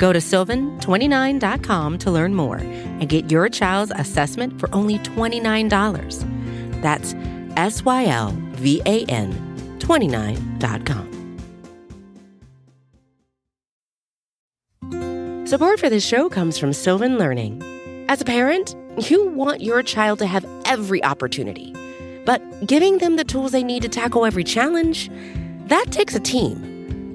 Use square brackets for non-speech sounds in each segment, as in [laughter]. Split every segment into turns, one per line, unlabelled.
Go to sylvan29.com to learn more and get your child's assessment for only $29. That's S Y L V A N 29.com. Support for this show comes from Sylvan Learning. As a parent, you want your child to have every opportunity, but giving them the tools they need to tackle every challenge, that takes a team.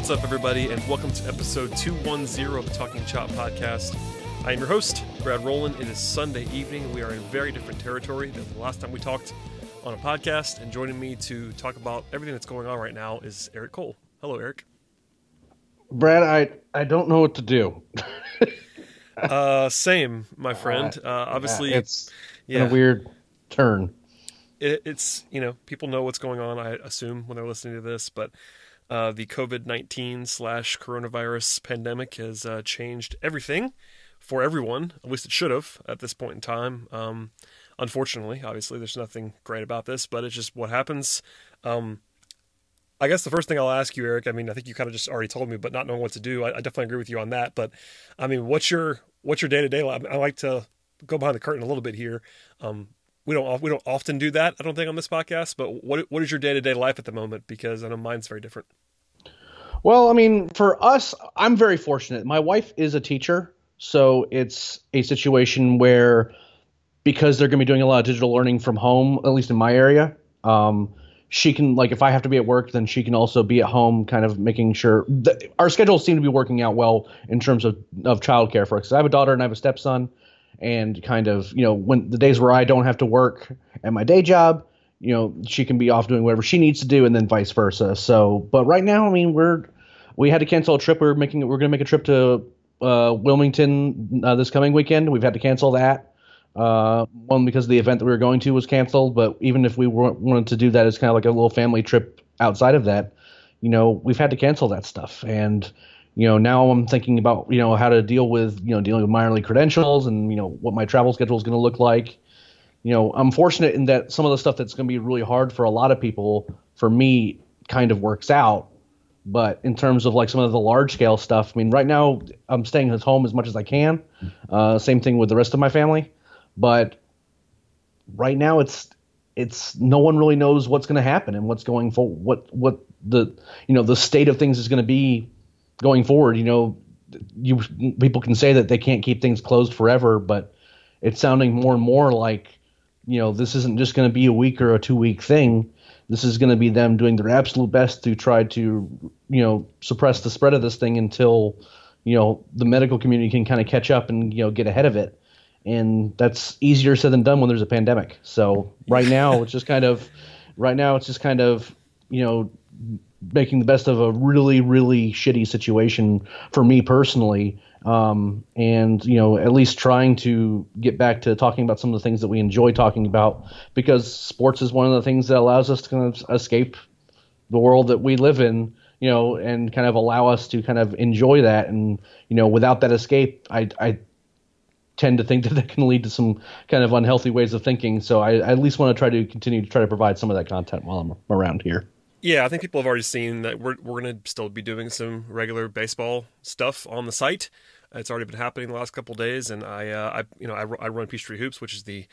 What's up, everybody, and welcome to episode 210 of the Talking Chop podcast. I am your host, Brad Rowland. It is Sunday evening. We are in very different territory than the last time we talked on a podcast. And joining me to talk about everything that's going on right now is Eric Cole. Hello, Eric.
Brad, I I don't know what to do. [laughs]
uh, same, my friend. Uh, obviously,
yeah, it's yeah. a weird turn.
It, it's you know people know what's going on. I assume when they're listening to this, but uh, the COVID 19 slash coronavirus pandemic has uh, changed everything for everyone. At least it should have at this point in time. Um, unfortunately, obviously, there's nothing great about this, but it's just what happens. Um, I guess the first thing I'll ask you, Eric. I mean, I think you kind of just already told me, but not knowing what to do, I, I definitely agree with you on that. But I mean, what's your what's your day to day? I like to go behind the curtain a little bit here. Um, we don't we don't often do that. I don't think on this podcast. But what what is your day to day life at the moment? Because I know mine's very different.
Well, I mean, for us, I'm very fortunate. My wife is a teacher, so it's a situation where because they're going to be doing a lot of digital learning from home, at least in my area, um, she can like if I have to be at work, then she can also be at home, kind of making sure that our schedules seem to be working out well in terms of of childcare for us. I have a daughter and I have a stepson, and kind of you know when the days where I don't have to work at my day job, you know she can be off doing whatever she needs to do and then vice versa. So but right now i mean we're we had to cancel a trip. We're making we're going to make a trip to uh, wilmington uh, this coming weekend. We've had to cancel that uh, one because the event that we were going to was canceled. But even if we wanted to do that as kind of like a little family trip outside of that you know we've had to cancel that stuff. And you know now i'm thinking about you know how to deal with you know dealing with minor league credentials and you know what my travel schedule is going to look like you know, I'm fortunate in that some of the stuff that's going to be really hard for a lot of people, for me, kind of works out. But in terms of like some of the large scale stuff, I mean, right now I'm staying at home as much as I can. Uh, same thing with the rest of my family. But right now it's it's no one really knows what's going to happen and what's going for what what the you know the state of things is going to be going forward. You know, you people can say that they can't keep things closed forever, but it's sounding more and more like you know, this isn't just going to be a week or a two week thing. This is going to be them doing their absolute best to try to, you know, suppress the spread of this thing until, you know, the medical community can kind of catch up and, you know, get ahead of it. And that's easier said than done when there's a pandemic. So right now it's just kind of, right now it's just kind of, you know, making the best of a really really shitty situation for me personally. Um, and you know at least trying to get back to talking about some of the things that we enjoy talking about because sports is one of the things that allows us to kind of escape the world that we live in you know and kind of allow us to kind of enjoy that. And you know without that escape i i tend to think [laughs] that that can lead to some kind of unhealthy ways of thinking. So i, I at least want to try to continue to try to provide some of that content while i'm around here
yeah, I think people have already seen that we're we're going to still be doing some regular baseball stuff on the site. It's already been happening the last couple days, and I, uh, I, you know, I, I run Peachtree Hoops, which is the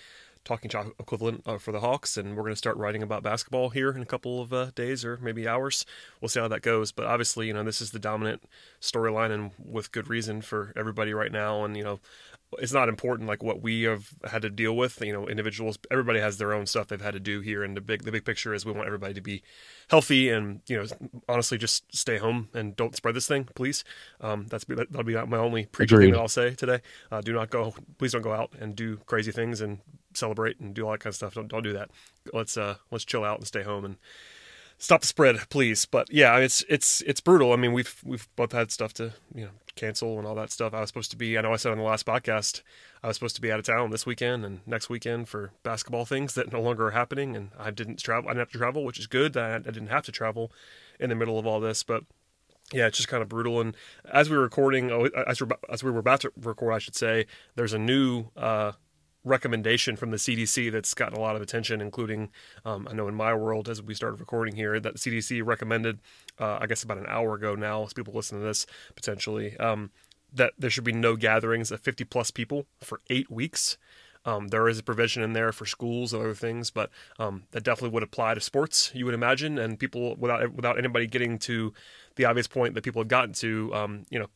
Talking Chop equivalent uh, for the Hawks, and we're going to start writing about basketball here in a couple of uh, days or maybe hours. We'll see how that goes. But obviously, you know, this is the dominant storyline, and with good reason for everybody right now. And you know, it's not important like what we have had to deal with. You know, individuals, everybody has their own stuff they've had to do here, and the big the big picture is we want everybody to be healthy and you know honestly just stay home and don't spread this thing, please. Um, that's that'll be my only preaching thing that I'll say today. Uh, do not go, please don't go out and do crazy things and celebrate and do all that kind of stuff. Don't don't do that. Let's uh let's chill out and stay home and stop the spread, please. But yeah, it's it's it's brutal. I mean, we've we've both had stuff to you know cancel and all that stuff. I was supposed to be. I know I said on the last podcast I was supposed to be out of town this weekend and next weekend for basketball things that no longer are happening, and I didn't travel. I didn't have to travel, which is good. That I didn't have to travel in the middle of all this, but. Yeah, it's just kind of brutal. And as we were recording, oh, as, we as we were about to record, I should say, there's a new uh, recommendation from the CDC that's gotten a lot of attention, including um, I know in my world as we started recording here that the CDC recommended, uh, I guess about an hour ago now, as people listen to this potentially, um, that there should be no gatherings of 50 plus people for eight weeks. Um, there is a provision in there for schools and other things, but um, that definitely would apply to sports, you would imagine, and people without without anybody getting to the obvious point that people have gotten to, um, you know,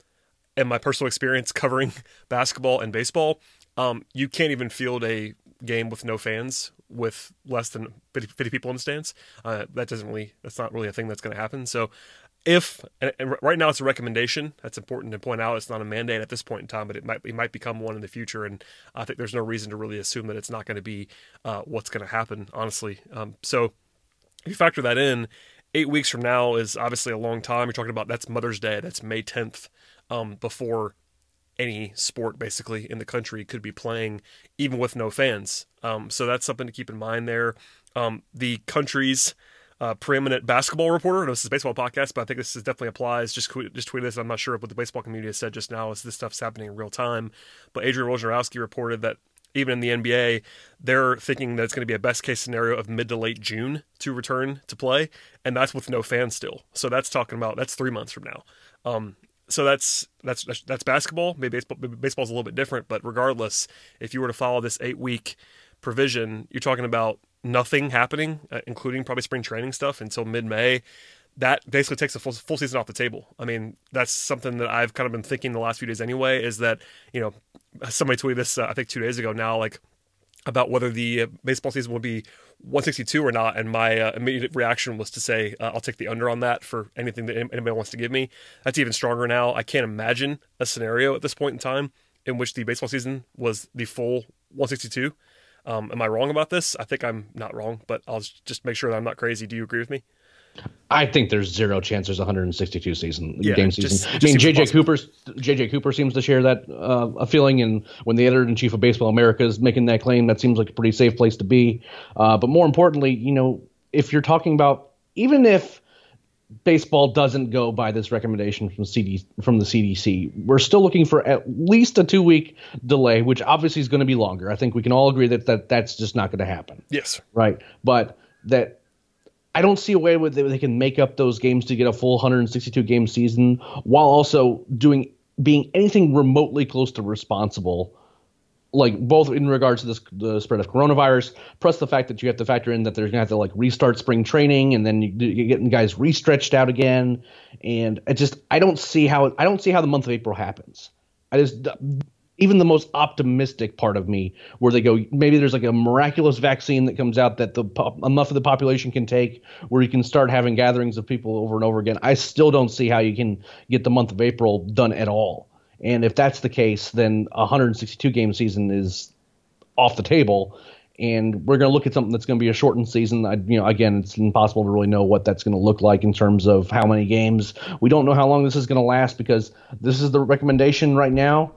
in my personal experience covering [laughs] basketball and baseball, um, you can't even field a game with no fans with less than 50, 50 people in the stands. Uh, that doesn't really, that's not really a thing that's going to happen. So if, and, right now it's a recommendation, that's important to point out. It's not a mandate at this point in time, but it might, it might become one in the future. And I think there's no reason to really assume that it's not going to be uh, what's going to happen, honestly. Um, so if you factor that in, eight weeks from now is obviously a long time. You're talking about that's Mother's Day, that's May 10th, um, before any sport basically in the country could be playing, even with no fans. Um, so that's something to keep in mind there. Um, the country's uh, preeminent basketball reporter. I know this is a baseball podcast, but I think this is definitely applies. Just just tweeted this. I'm not sure what the baseball community has said just now. Is this stuff's happening in real time? But Adrian Wojnarowski reported that even in the NBA, they're thinking that it's going to be a best case scenario of mid to late June to return to play, and that's with no fans still. So that's talking about that's three months from now. Um, so that's that's that's basketball. Maybe baseball, baseball's a little bit different, but regardless, if you were to follow this eight week provision, you're talking about nothing happening, uh, including probably spring training stuff until mid May. That basically takes the full, full season off the table. I mean, that's something that I've kind of been thinking the last few days anyway. Is that you know somebody tweeted this uh, I think two days ago now, like about whether the uh, baseball season will be 162 or not, and my uh, immediate reaction was to say uh, I'll take the under on that for anything that anybody wants to give me. That's even stronger now. I can't imagine a scenario at this point in time in which the baseball season was the full 162. Um, am I wrong about this? I think I'm not wrong, but I'll just make sure that I'm not crazy. Do you agree with me?
I think there's zero chance there's 162 season yeah, game season. Just, I mean, JJ Cooper, JJ Cooper seems to share that uh, a feeling, and when the editor in chief of Baseball America is making that claim, that seems like a pretty safe place to be. Uh, but more importantly, you know, if you're talking about even if baseball doesn't go by this recommendation from CD from the CDC, we're still looking for at least a two week delay, which obviously is going to be longer. I think we can all agree that, that that's just not going to happen.
Yes,
right, but that I don't see a way where they can make up those games to get a full 162 game season while also doing being anything remotely close to responsible like both in regards to this the spread of coronavirus, plus the fact that you have to factor in that they're gonna have to like restart spring training, and then you, are getting guys restretched out again, and it just I don't see how I don't see how the month of April happens. I just even the most optimistic part of me, where they go, maybe there's like a miraculous vaccine that comes out that the a enough of the population can take, where you can start having gatherings of people over and over again. I still don't see how you can get the month of April done at all. And if that's the case, then 162 game season is off the table. and we're going to look at something that's going to be a shortened season. I, you know, again, it's impossible to really know what that's going to look like in terms of how many games. We don't know how long this is going to last because this is the recommendation right now.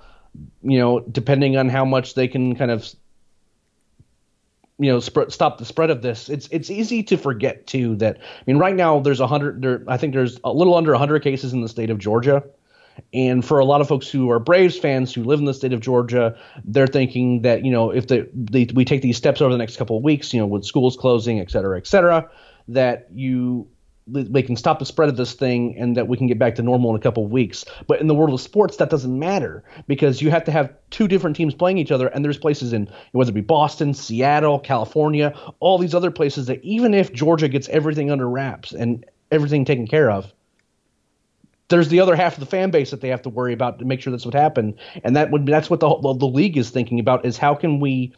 You know, depending on how much they can kind of you know sp- stop the spread of this it's it's easy to forget too that i mean right now there's a hundred there i think there's a little under 100 cases in the state of georgia. And for a lot of folks who are Braves fans who live in the state of Georgia, they're thinking that you know if the, they, we take these steps over the next couple of weeks, you know, with schools closing, et cetera, et cetera, that you they can stop the spread of this thing and that we can get back to normal in a couple of weeks. But in the world of sports, that doesn't matter because you have to have two different teams playing each other, and there's places in whether it be Boston, Seattle, California, all these other places that even if Georgia gets everything under wraps and everything taken care of there's the other half of the fan base that they have to worry about to make sure that's what happened, and that would that's what the the league is thinking about is how can we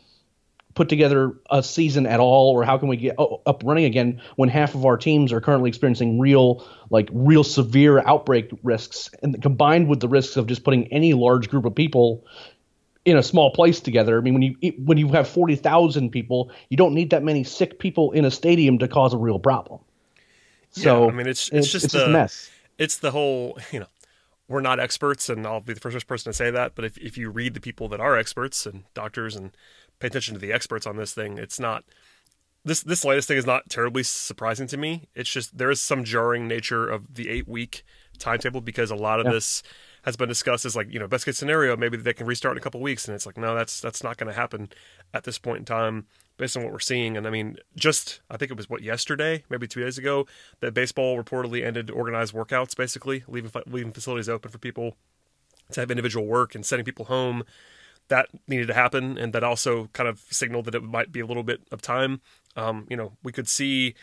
put together a season at all, or how can we get oh, up running again when half of our teams are currently experiencing real like real severe outbreak risks, and combined with the risks of just putting any large group of people in a small place together. I mean, when you when you have forty thousand people, you don't need that many sick people in a stadium to cause a real problem. So
yeah, I mean, it's it's, it's just,
it's a mess
it's the whole, you know, we're not experts, and I'll be the first person to say that. But if, if you read the people that are experts and doctors and pay attention to the experts on this thing, it's not this this latest thing is not terribly surprising to me. It's just there is some jarring nature of the eight week timetable because a lot of yeah. this has been discussed as like you know best case scenario maybe they can restart in a couple weeks and it's like no that's that's not going to happen at this point in time based on what we're seeing. And I mean, just I think it was what yesterday, maybe two days ago, that baseball reportedly ended organized workouts, basically leaving leaving facilities open for people to have individual work and sending people home. That needed to happen, and that also kind of signaled that it might be a little bit of time. Um, you know, we could see,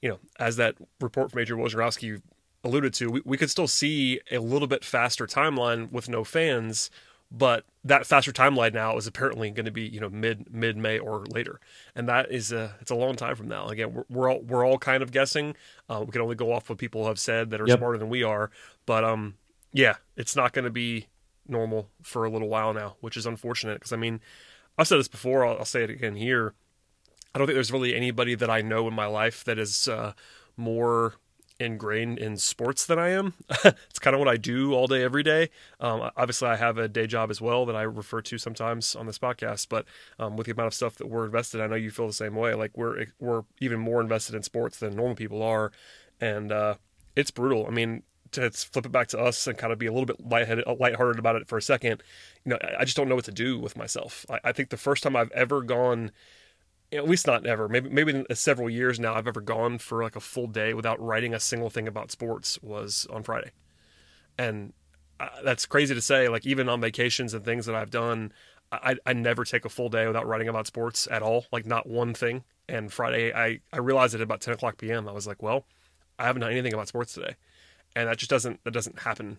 you know, as that report from Major Wojnarowski alluded to, we, we could still see a little bit faster timeline with no fans but that faster timeline now is apparently going to be you know mid mid May or later, and that is a it's a long time from now. Again, we're we're all we're all kind of guessing. Uh, we can only go off what people have said that are yep. smarter than we are, but um yeah, it's not going to be normal for a little while now, which is unfortunate because I mean I've said this before. I'll, I'll, say it again here. I don't think there's really anybody that I know in my life that is uh, more ingrained in sports than I am. [laughs] it's kind of what I do all day, every day. Um, obviously, I have a day job as well that I refer to sometimes on this podcast. But um, with the amount of stuff that we're invested, I know you feel the same way. Like we're we're even more invested in sports than normal people are, and uh, it's brutal. I mean, to flip it back to us and kind of be a little bit lightheaded, lighthearted about it for a second. You know, I just don't know what to do with myself. I, I think the first time I've ever gone at least not ever, maybe maybe in several years now, I've ever gone for like a full day without writing a single thing about sports was on Friday, and uh, that's crazy to say. Like even on vacations and things that I've done, I I never take a full day without writing about sports at all, like not one thing. And Friday, I I realized it at about ten o'clock p.m. I was like, well, I haven't done anything about sports today, and that just doesn't that doesn't happen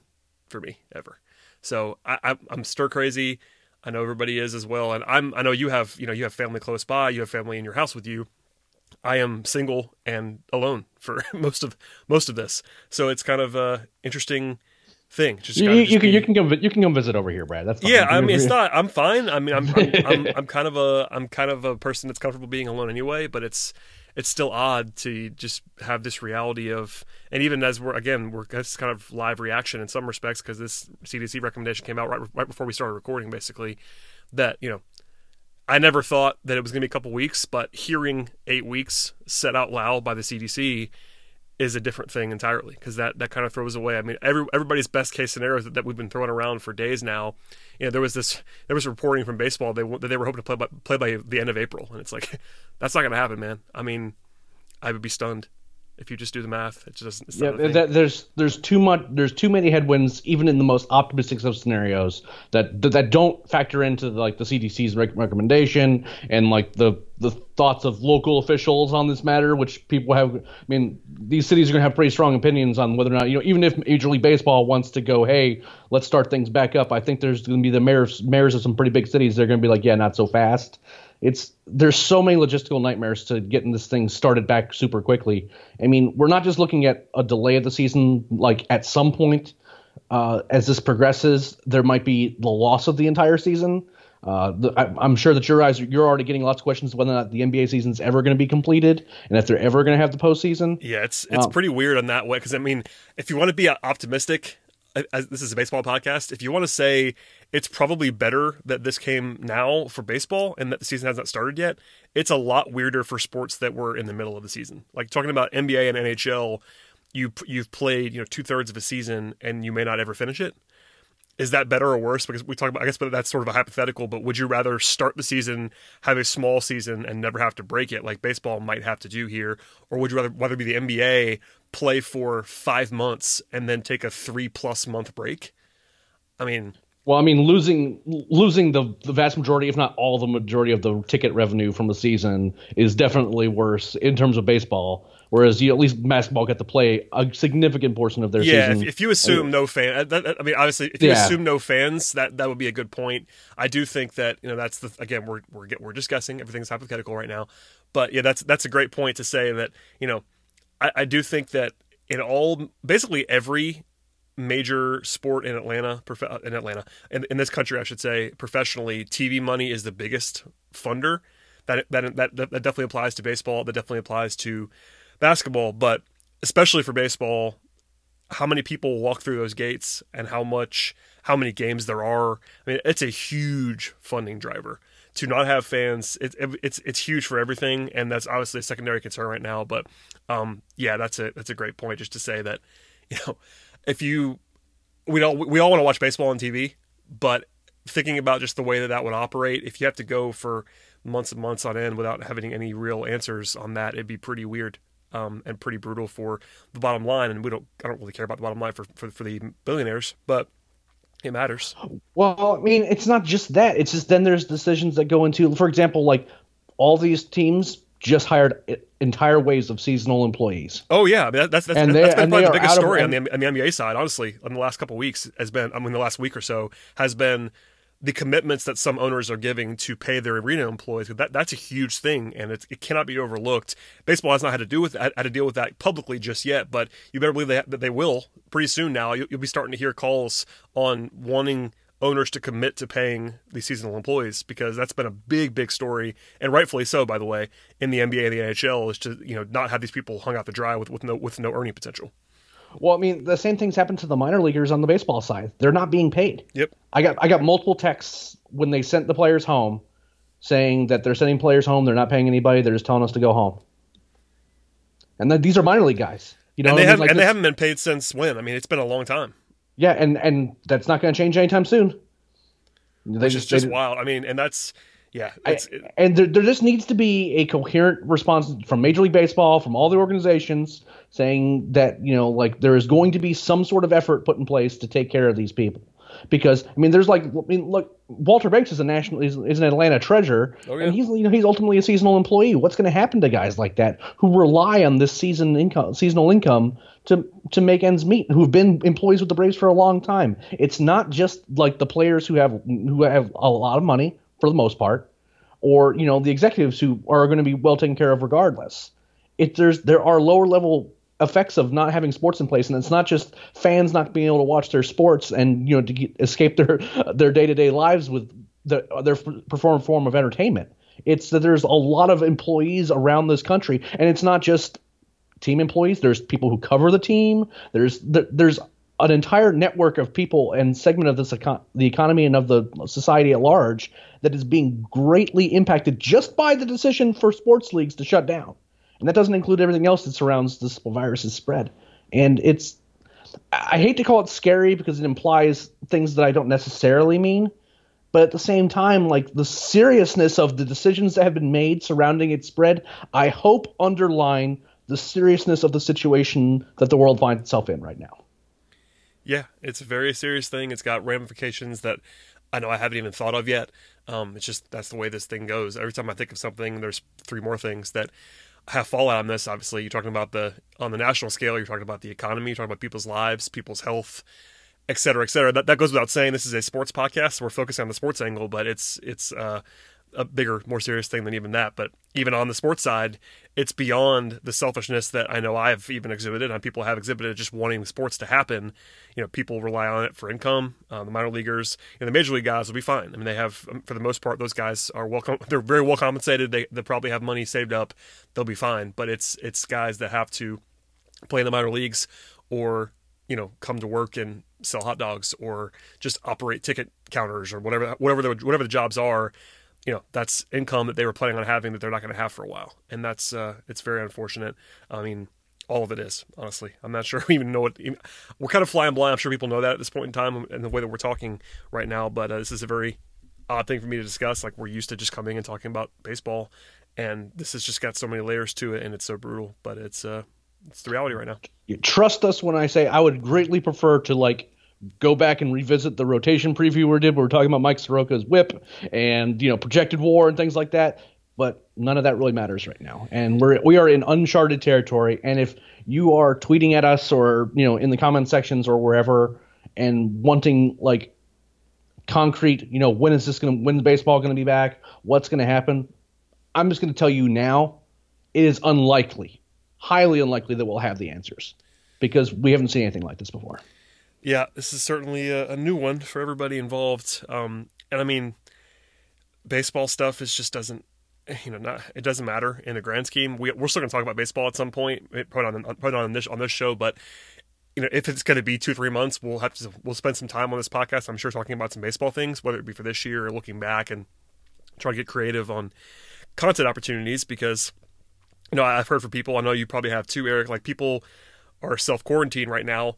for me ever. So I, I'm stir crazy. I know everybody is as well, and I'm. I know you have. You know, you have family close by. You have family in your house with you. I am single and alone for [laughs] most of most of this, so it's kind of a interesting thing.
Just you, you can be... you can come you can come visit over here, Brad. That's
fine. yeah. I mean, it's [laughs] not. I'm fine. I mean, I'm I'm, I'm [laughs] I'm kind of a I'm kind of a person that's comfortable being alone anyway. But it's it's still odd to just have this reality of, and even as we're again, we're that's kind of live reaction in some respects because this CDC recommendation came out right right before we started recording, basically, that you know, I never thought that it was going to be a couple weeks, but hearing eight weeks said out loud by the CDC is a different thing entirely because that, that kind of throws away. I mean, every, everybody's best case scenario that, that, we've been throwing around for days now. You know, there was this there was reporting from baseball they that they were hoping to play by play by the end of April, and it's like [laughs] that's not going to happen, man. I mean, I would be stunned if you just do the math. It just it's
yeah. That, there's there's too much. There's too many headwinds, even in the most optimistic of scenarios that that, that don't factor into the, like the CDC's rec- recommendation and like the the thoughts of local officials on this matter, which people have. I mean, these cities are going to have pretty strong opinions on whether or not you know, even if Major League Baseball wants to go, hey, let's start things back up. I think there's going to be the mayors mayors of some pretty big cities. They're going to be like, yeah, not so fast it's there's so many logistical nightmares to getting this thing started back super quickly. I mean, we're not just looking at a delay of the season. Like at some point, uh, as this progresses, there might be the loss of the entire season. Uh, the, I, am sure that your eyes, you're already getting lots of questions whether or not the NBA season is ever going to be completed and if they're ever going to have the postseason.
Yeah, it's it's um, pretty weird on that way because I mean, if you want to be optimistic, as this is a baseball podcast, if you want to say it's probably better that this came now for baseball and that the season hasn't started yet, it's a lot weirder for sports that were in the middle of the season. Like talking about NBA and NHL, you you've played you know two thirds of a season and you may not ever finish it. Is that better or worse? Because we talk about, I guess, but that's sort of a hypothetical. But would you rather start the season, have a small season, and never have to break it, like baseball might have to do here, or would you rather, whether be the NBA, play for five months and then take a three plus month break? I mean,
well, I mean, losing losing the, the vast majority, if not all the majority of the ticket revenue from the season is definitely worse in terms of baseball. Whereas you at least basketball get to play a significant portion of their
yeah,
season.
Yeah, if, if, you assume and, no fan, uh, that, I mean, obviously, if you yeah. assume no fans, that that would be a good point. I do think that you know that's the again we're we're we're just guessing. Everything's hypothetical right now, but yeah, that's that's a great point to say that you know I, I do think that in all basically every major sport in Atlanta, uh, in Atlanta, in, in this country, I should say, professionally, TV money is the biggest funder. That, that that that definitely applies to baseball. That definitely applies to basketball, but especially for baseball, how many people walk through those gates and how much how many games there are. I mean, it's a huge funding driver. To not have fans, it, it, it's it's huge for everything, and that's obviously a secondary concern right now. But um, yeah, that's a that's a great point. Just to say that, [laughs] you know, if you we all we all want to watch baseball on TV, but thinking about just the way that that would operate, if you have to go for months and months on end without having any real answers on that, it'd be pretty weird um, and pretty brutal for the bottom line. And we don't, I don't really care about the bottom line for, for, for the billionaires, but it matters.
Well, I mean, it's not just that. It's just then there's decisions that go into, for example, like all these teams just hired entire waves of seasonal employees.
Oh yeah, I mean, that's that's, and that's been probably the biggest story of, on the on the NBA side. Honestly, in the last couple weeks has been, I mean, the last week or so has been the commitments that some owners are giving to pay their arena employees. That that's a huge thing, and it, it cannot be overlooked. Baseball has not had to do with had to deal with that publicly just yet, but you better believe that they will pretty soon. Now you'll, you'll be starting to hear calls on wanting owners to commit to paying the seasonal employees because that's been a big, big story, and rightfully so, by the way, in the NBA and the NHL is to you know not have these people hung out to dry with, with no with no earning potential.
Well, I mean, the same things happen to the minor leaguers on the baseball side. They're not being paid.
Yep.
I got I got multiple texts when they sent the players home saying that they're sending players home, they're not paying anybody, they're just telling us to go home. And then these are minor league guys. You know,
and they, have, like and they haven't been paid since when? I mean, it's been a long time.
Yeah, and and that's not going to change anytime soon.
They Which just, is just wild. I mean, and that's yeah,
I, and there, there just needs to be a coherent response from Major League Baseball, from all the organizations, saying that you know, like there is going to be some sort of effort put in place to take care of these people. Because I mean, there's like, I mean, look, Walter Banks is a national, is, is an Atlanta treasure, oh, yeah. and he's you know he's ultimately a seasonal employee. What's going to happen to guys like that who rely on this season income, seasonal income to to make ends meet, who've been employees with the Braves for a long time? It's not just like the players who have who have a lot of money for the most part, or you know the executives who are going to be well taken care of regardless. It there's there are lower level effects of not having sports in place, and it's not just fans not being able to watch their sports and you know to get, escape their their day to day lives with the, their perform form of entertainment. It's that there's a lot of employees around this country, and it's not just team employees. There's people who cover the team. There's there's an entire network of people and segment of this econ- the economy and of the society at large that is being greatly impacted just by the decision for sports leagues to shut down. And that doesn't include everything else that surrounds this virus's spread. And it's I hate to call it scary because it implies things that I don't necessarily mean, but at the same time, like the seriousness of the decisions that have been made surrounding its spread, I hope underline the seriousness of the situation that the world finds itself in right now.
Yeah, it's a very serious thing. It's got ramifications that I know I haven't even thought of yet. Um, it's just that's the way this thing goes. Every time I think of something, there's three more things that have fallout on this. Obviously, you're talking about the on the national scale. You're talking about the economy. You're talking about people's lives, people's health, et cetera, et cetera. That that goes without saying. This is a sports podcast. So we're focusing on the sports angle, but it's it's uh, a bigger, more serious thing than even that. But even on the sports side, it's beyond the selfishness that I know I've even exhibited and people have exhibited just wanting sports to happen. You know, people rely on it for income. Uh, the minor leaguers and the major league guys will be fine. I mean, they have, um, for the most part, those guys are welcome. They're very well compensated. They, they probably have money saved up. They'll be fine. But it's, it's guys that have to play in the minor leagues or, you know, come to work and sell hot dogs or just operate ticket counters or whatever, whatever the, whatever the jobs are you know that's income that they were planning on having that they're not going to have for a while, and that's uh, it's very unfortunate. I mean, all of it is honestly. I'm not [laughs] sure we even know what we're kind of flying blind. I'm sure people know that at this point in time and the way that we're talking right now. But uh, this is a very odd thing for me to discuss. Like we're used to just coming and talking about baseball, and this has just got so many layers to it, and it's so brutal. But it's uh, it's the reality right now.
Trust us when I say I would greatly prefer to like go back and revisit the rotation preview we did. We're talking about Mike Soroka's whip and you know projected WAR and things like that. But none of that really matters right now, and we're we are in uncharted territory. And if you are tweeting at us or you know in the comment sections or wherever and wanting like concrete, you know, when is this going to when is baseball going to be back? What's going to happen? I'm just going to tell you now, it is unlikely, highly unlikely that we'll have the answers because we haven't seen anything like this before.
Yeah, this is certainly a, a new one for everybody involved. Um, and I mean, baseball stuff is just doesn't, you know, not it doesn't matter in the grand scheme. We, we're still going to talk about baseball at some point, probably on probably on this on this show, but you know, if it's going to be two three months, we'll have to we'll spend some time on this podcast. I'm sure talking about some baseball things, whether it be for this year or looking back and trying to get creative on content opportunities because you know I've heard from people. I know you probably have too, Eric. Like people are self quarantined right now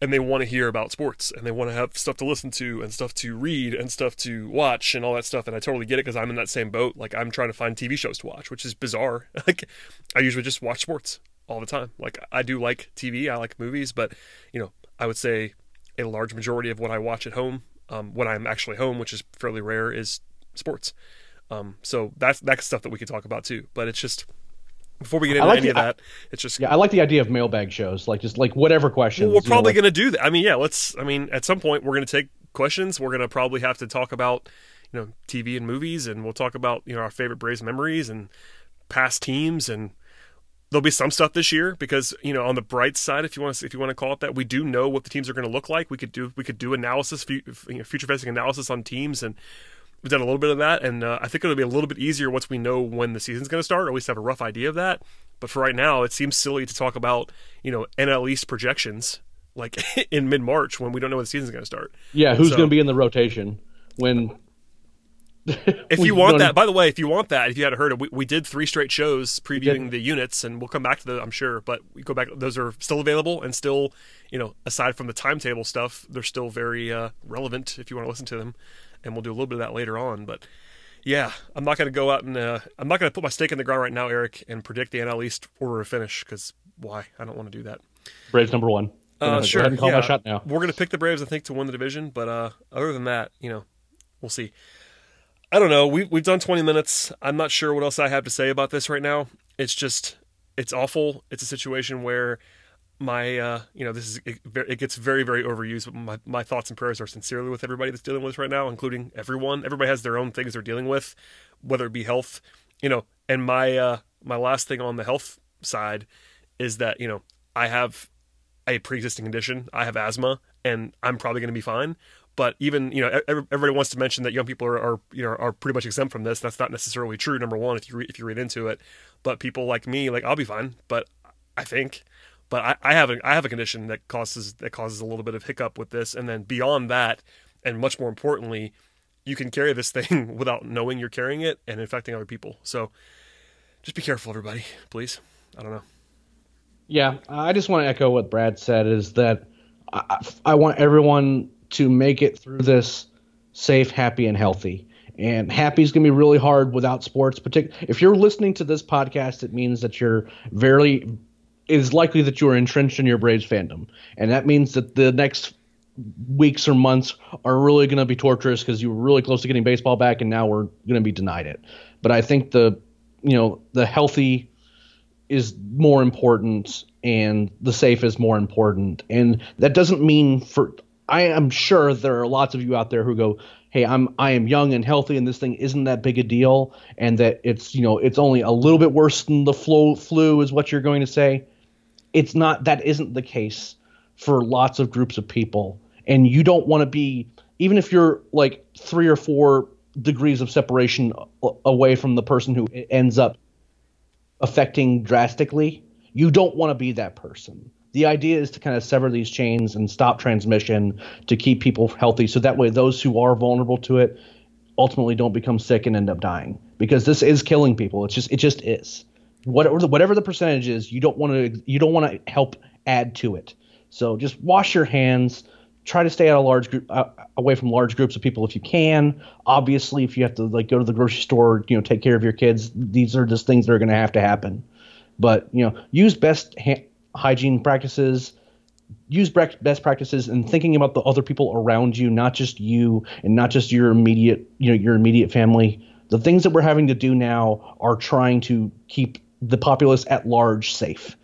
and they want to hear about sports and they want to have stuff to listen to and stuff to read and stuff to watch and all that stuff and i totally get it because i'm in that same boat like i'm trying to find tv shows to watch which is bizarre [laughs] like i usually just watch sports all the time like i do like tv i like movies but you know i would say a large majority of what i watch at home um, when i'm actually home which is fairly rare is sports. Um, so that's that's stuff that we could talk about too but it's just before we get into like any the, of that, it's just
yeah. I like the idea of mailbag shows, like just like whatever questions.
Well, we're probably know, like, going to do that. I mean, yeah. Let's. I mean, at some point, we're going to take questions. We're going to probably have to talk about you know TV and movies, and we'll talk about you know our favorite Braves memories and past teams, and there'll be some stuff this year because you know on the bright side, if you want to if you want to call it that, we do know what the teams are going to look like. We could do we could do analysis, future facing analysis on teams and We've done a little bit of that, and uh, I think it'll be a little bit easier once we know when the season's going to start, or at least have a rough idea of that. But for right now, it seems silly to talk about you know NL East projections like [laughs] in mid March when we don't know when the season's going to start.
Yeah, who's so, going to be in the rotation when? [laughs]
if you [laughs] want that, by the way, if you want that, if you hadn't heard it, we, we did three straight shows previewing the units, and we'll come back to the. I'm sure, but we go back. Those are still available and still, you know, aside from the timetable stuff, they're still very uh, relevant if you want to listen to them and we'll do a little bit of that later on. But yeah, I'm not going to go out and uh, I'm not going to put my stake in the ground right now, Eric, and predict the NL East order of finish because why? I don't want to do that.
Braves number one.
Uh, sure. Go ahead and call yeah. my shot now. We're going to pick the Braves, I think, to win the division. But uh, other than that, you know, we'll see. I don't know. We, we've done 20 minutes. I'm not sure what else I have to say about this right now. It's just, it's awful. It's a situation where my uh, you know this is it, it, gets very very overused but my, my thoughts and prayers are sincerely with everybody that's dealing with this right now including everyone. Everybody has their own things they're dealing with whether it be health you know and my uh my last thing on the health side is that you know i have a pre-existing condition. I have asthma and i'm probably going to be fine. But even you know everybody wants to mention that young people are, are, you know are pretty much exempt from this. That's not necessarily true number one if you re- if you read into it. But people like me like i'll be fine. But i think but I, I have a I have a condition that causes that causes a little bit of hiccup with this, and then beyond that, and much more importantly, you can carry this [laughs] thing without knowing you're carrying it and infecting other people. So just be careful, everybody, please. I don't know.
Yeah, I just want to echo what Brad said is that I, I want everyone to make it through this safe, happy, and healthy. And happy is going to be really hard without sports. Particularly if you're listening to this podcast, it means that you're very it is likely that you are entrenched in your Braves fandom, and that means that the next weeks or months are really going to be torturous because you were really close to getting baseball back, and now we're going to be denied it. But I think the you know the healthy is more important, and the safe is more important, and that doesn't mean for I am sure there are lots of you out there who go, hey, I'm I am young and healthy, and this thing isn't that big a deal, and that it's you know it's only a little bit worse than the flu flu is what you're going to say. It's not. That isn't the case for lots of groups of people, and you don't want to be even if you're like three or four degrees of separation away from the person who ends up affecting drastically. You don't want to be that person the idea is to kind of sever these chains and stop transmission to keep people healthy so that way those who are vulnerable to it ultimately don't become sick and end up dying because this is killing people it's just it just is whatever the, whatever the percentage is you don't want to you don't want to help add to it. So just wash your hands. Try to stay out of large group uh, away from large groups of people if you can. Obviously if you have to like go to the grocery store you know take care of your kids these are just things that are going to have to happen. But you know use best ha- hygiene practices. Use best practices and thinking about the other people around you not just you and not just your immediate you know your immediate family. The things that we're having to do now are trying to keep the populace at large safe.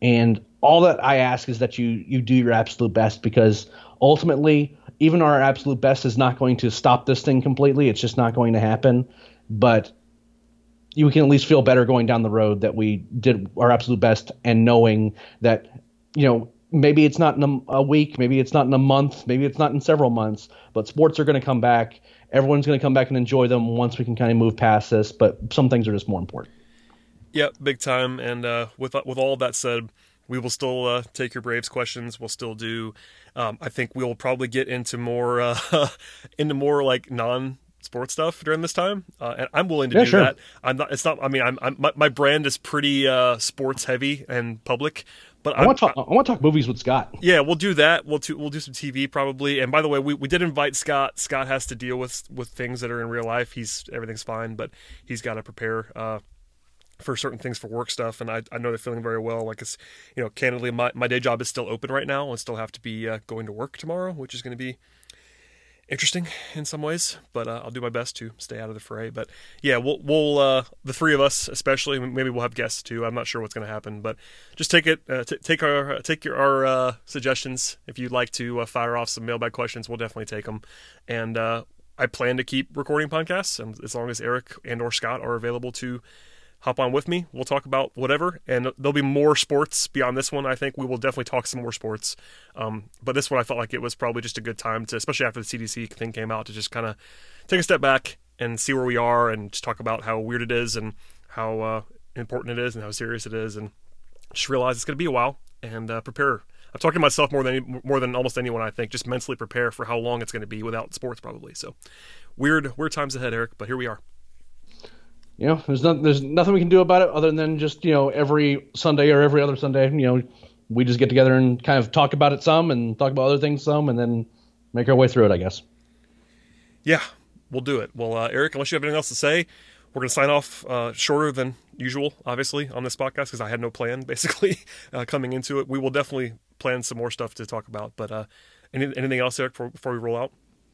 And all that i ask is that you you do your absolute best because ultimately even our absolute best is not going to stop this thing completely. It's just not going to happen. But you can at least feel better going down the road that we did our absolute best and knowing that you know maybe it's not in a, a week maybe it's not in a month maybe it's not in several months but sports are going to come back. Everyone's going to come back and enjoy them once we can kind of move past this but some things are just more important
Yep, big time. And uh, with with all that said, we will still uh, take your Braves questions. We'll still do. Um, I think we'll probably get into more uh, [laughs] into more like non sports stuff during this time, uh, and I'm willing to
yeah,
do
sure.
that. I'm not. It's not. I mean, I'm. I'm my, my, brand is pretty uh, sports heavy and public. But
I want to talk. I want to talk movies with Scott.
Yeah, we'll do that. We'll do, we'll do some TV probably. And by the way, we, we did invite Scott. Scott has to deal with with things that are in real life. He's everything's fine, but he's got to prepare. Uh, for certain things for work stuff and I, I know they're feeling very well like it's you know candidly my, my day job is still open right now and still have to be uh, going to work tomorrow which is going to be interesting in some ways, but uh, I'll do my best to stay out of the fray. But yeah, we'll we'll uh, the three of us, especially maybe we'll have guests too. I'm not sure what's going to happen, but just take it, uh, t- take our take your our uh, suggestions. If you'd like to uh, fire off some mailbag questions, we'll definitely take them. And uh, I plan to keep recording podcasts, as long as Eric and or Scott are available to hop on with me. We'll talk about whatever, and there'll be more sports beyond this one. I think we will definitely talk some more sports. Um, but this one, I felt like it was probably just a good time to, especially after the CDC thing came out, to just kind of take a step back and see where we are, and just talk about how weird it is and how uh, important it is and how serious it is, and just realize it's going to be a while and uh, prepare. I'm talking to myself more than more than almost anyone. I think just mentally prepare for how long it's going to be without sports, probably. So weird, weird times ahead, Eric. But here we are
you know, there's not there's nothing we can do about it other than just you know every Sunday or every other Sunday, you know, we just get together and kind of talk about it some and talk about other things some, and then make our way through it, I guess.
Yeah, we'll do it. Well, uh, Eric, unless you have anything else to say, we're going to sign off uh, shorter than usual, obviously, on this podcast because I had no plan [laughs] basically uh, coming into it. We will definitely plan some more stuff to talk about, but uh, any, anything else, Eric, before, before we roll out?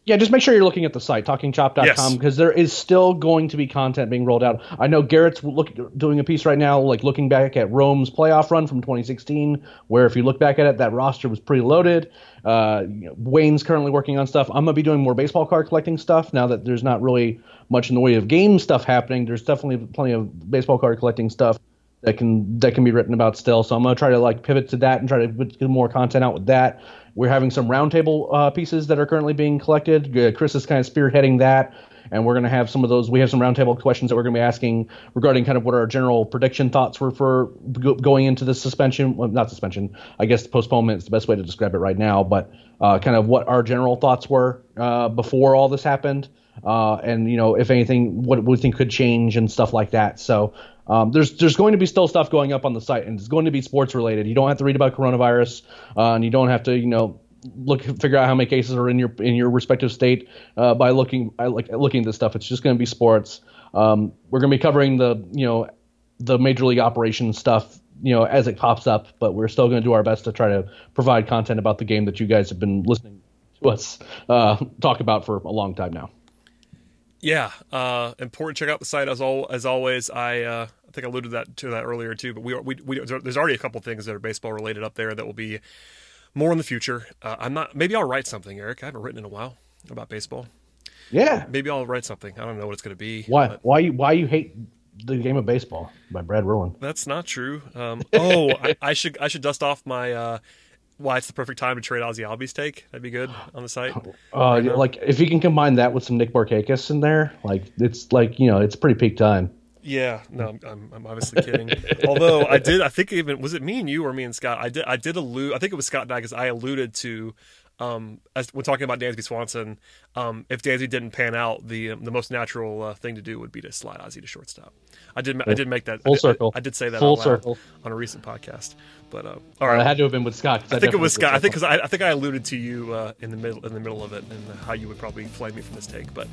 Yeah, just make sure you're looking at the site, talkingchop.com, because yes. there is still going to be content being rolled out. I know Garrett's look, doing a piece right now, like looking back at Rome's playoff run from 2016, where if you look back at it, that roster was pretty loaded. Uh, you know, Wayne's currently working on stuff. I'm going to be doing more baseball card collecting stuff now that there's not really much in the way of game stuff happening. There's definitely plenty of baseball card collecting stuff that can that can be written about still. So I'm gonna try to like pivot to that and try to get more content out with that. We're having some roundtable uh, pieces that are currently being collected. Uh, Chris is kind of spearheading that, and we're going to have some of those. We have some roundtable questions that we're going to be asking regarding kind of what our general prediction thoughts were for going into the suspension. Well, not suspension. I guess postponement is the best way to describe it right now, but uh, kind of what our general thoughts were uh, before all this happened. Uh, and you know, if anything, what we think could change and stuff like that. So um, there's there's going to be still stuff going up on the site, and it's going to be sports related. You don't have to read about coronavirus, uh, and you don't have to you know look figure out how many cases are in your in your respective state uh, by looking like looking at this stuff. It's just going to be sports. Um, we're going to be covering the you know the major league operation stuff you know as it pops up, but we're still going to do our best to try to provide content about the game that you guys have been listening to us uh, talk about for a long time now.
Yeah, uh, important. Check out the site as all as always. I uh, I think I alluded that to that earlier too. But we, we, we there's already a couple things that are baseball related up there that will be more in the future. Uh, I'm not. Maybe I'll write something, Eric. I haven't written in a while about baseball.
Yeah.
maybe I'll write something. I don't know what it's going to be.
Why?
but
Why? you Why you hate the game of baseball by Brad Rowland?
That's not true. Um, [laughs] oh, I, I should I should dust off my uh, why it's the perfect time to trade Ozzy Albies take. That'd be good on the site.
Uh, like if you can combine that with some Nick Markakis in there, like it's like you know it's pretty peak time.
Yeah, no, I'm, I'm, obviously [laughs] kidding. Although I did, I think even was it me and you or me and Scott? I did, I did allude. I think it was Scott I because I alluded to, um, as when talking about Dansby Swanson, um, if Dansby didn't pan out, the um, the most natural uh, thing to do would be to slide Ozzy to shortstop. I did, I did make that
Full
I did,
circle.
I, did say that
Full circle.
on a recent podcast. But uh, all right,
it had to have been with Scott.
I think it was Scott. I think because I, I think I alluded to you uh, in the middle in the middle of it and how you would probably flame me for this take, but.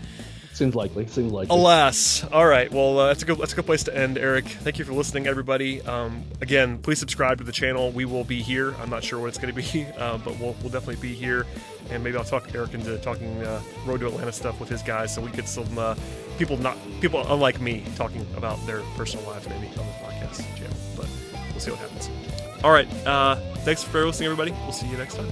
seems likely. Seems likely.
Alas. All right. Well, uh, that's a good that's a good place to end, Eric. Thank you for listening, everybody. Um, again, please subscribe to the channel. We will be here. I'm not sure what it's going to be, [laughs] uh, but we'll we'll definitely be here. And maybe I'll talk Eric into talking uh, Road to Atlanta stuff with his guys, so we get some uh, people not people unlike me talking about their personal lives maybe on this podcast channel. But we'll see what happens. All right. Uh, thanks for listening, everybody. We'll see you next time.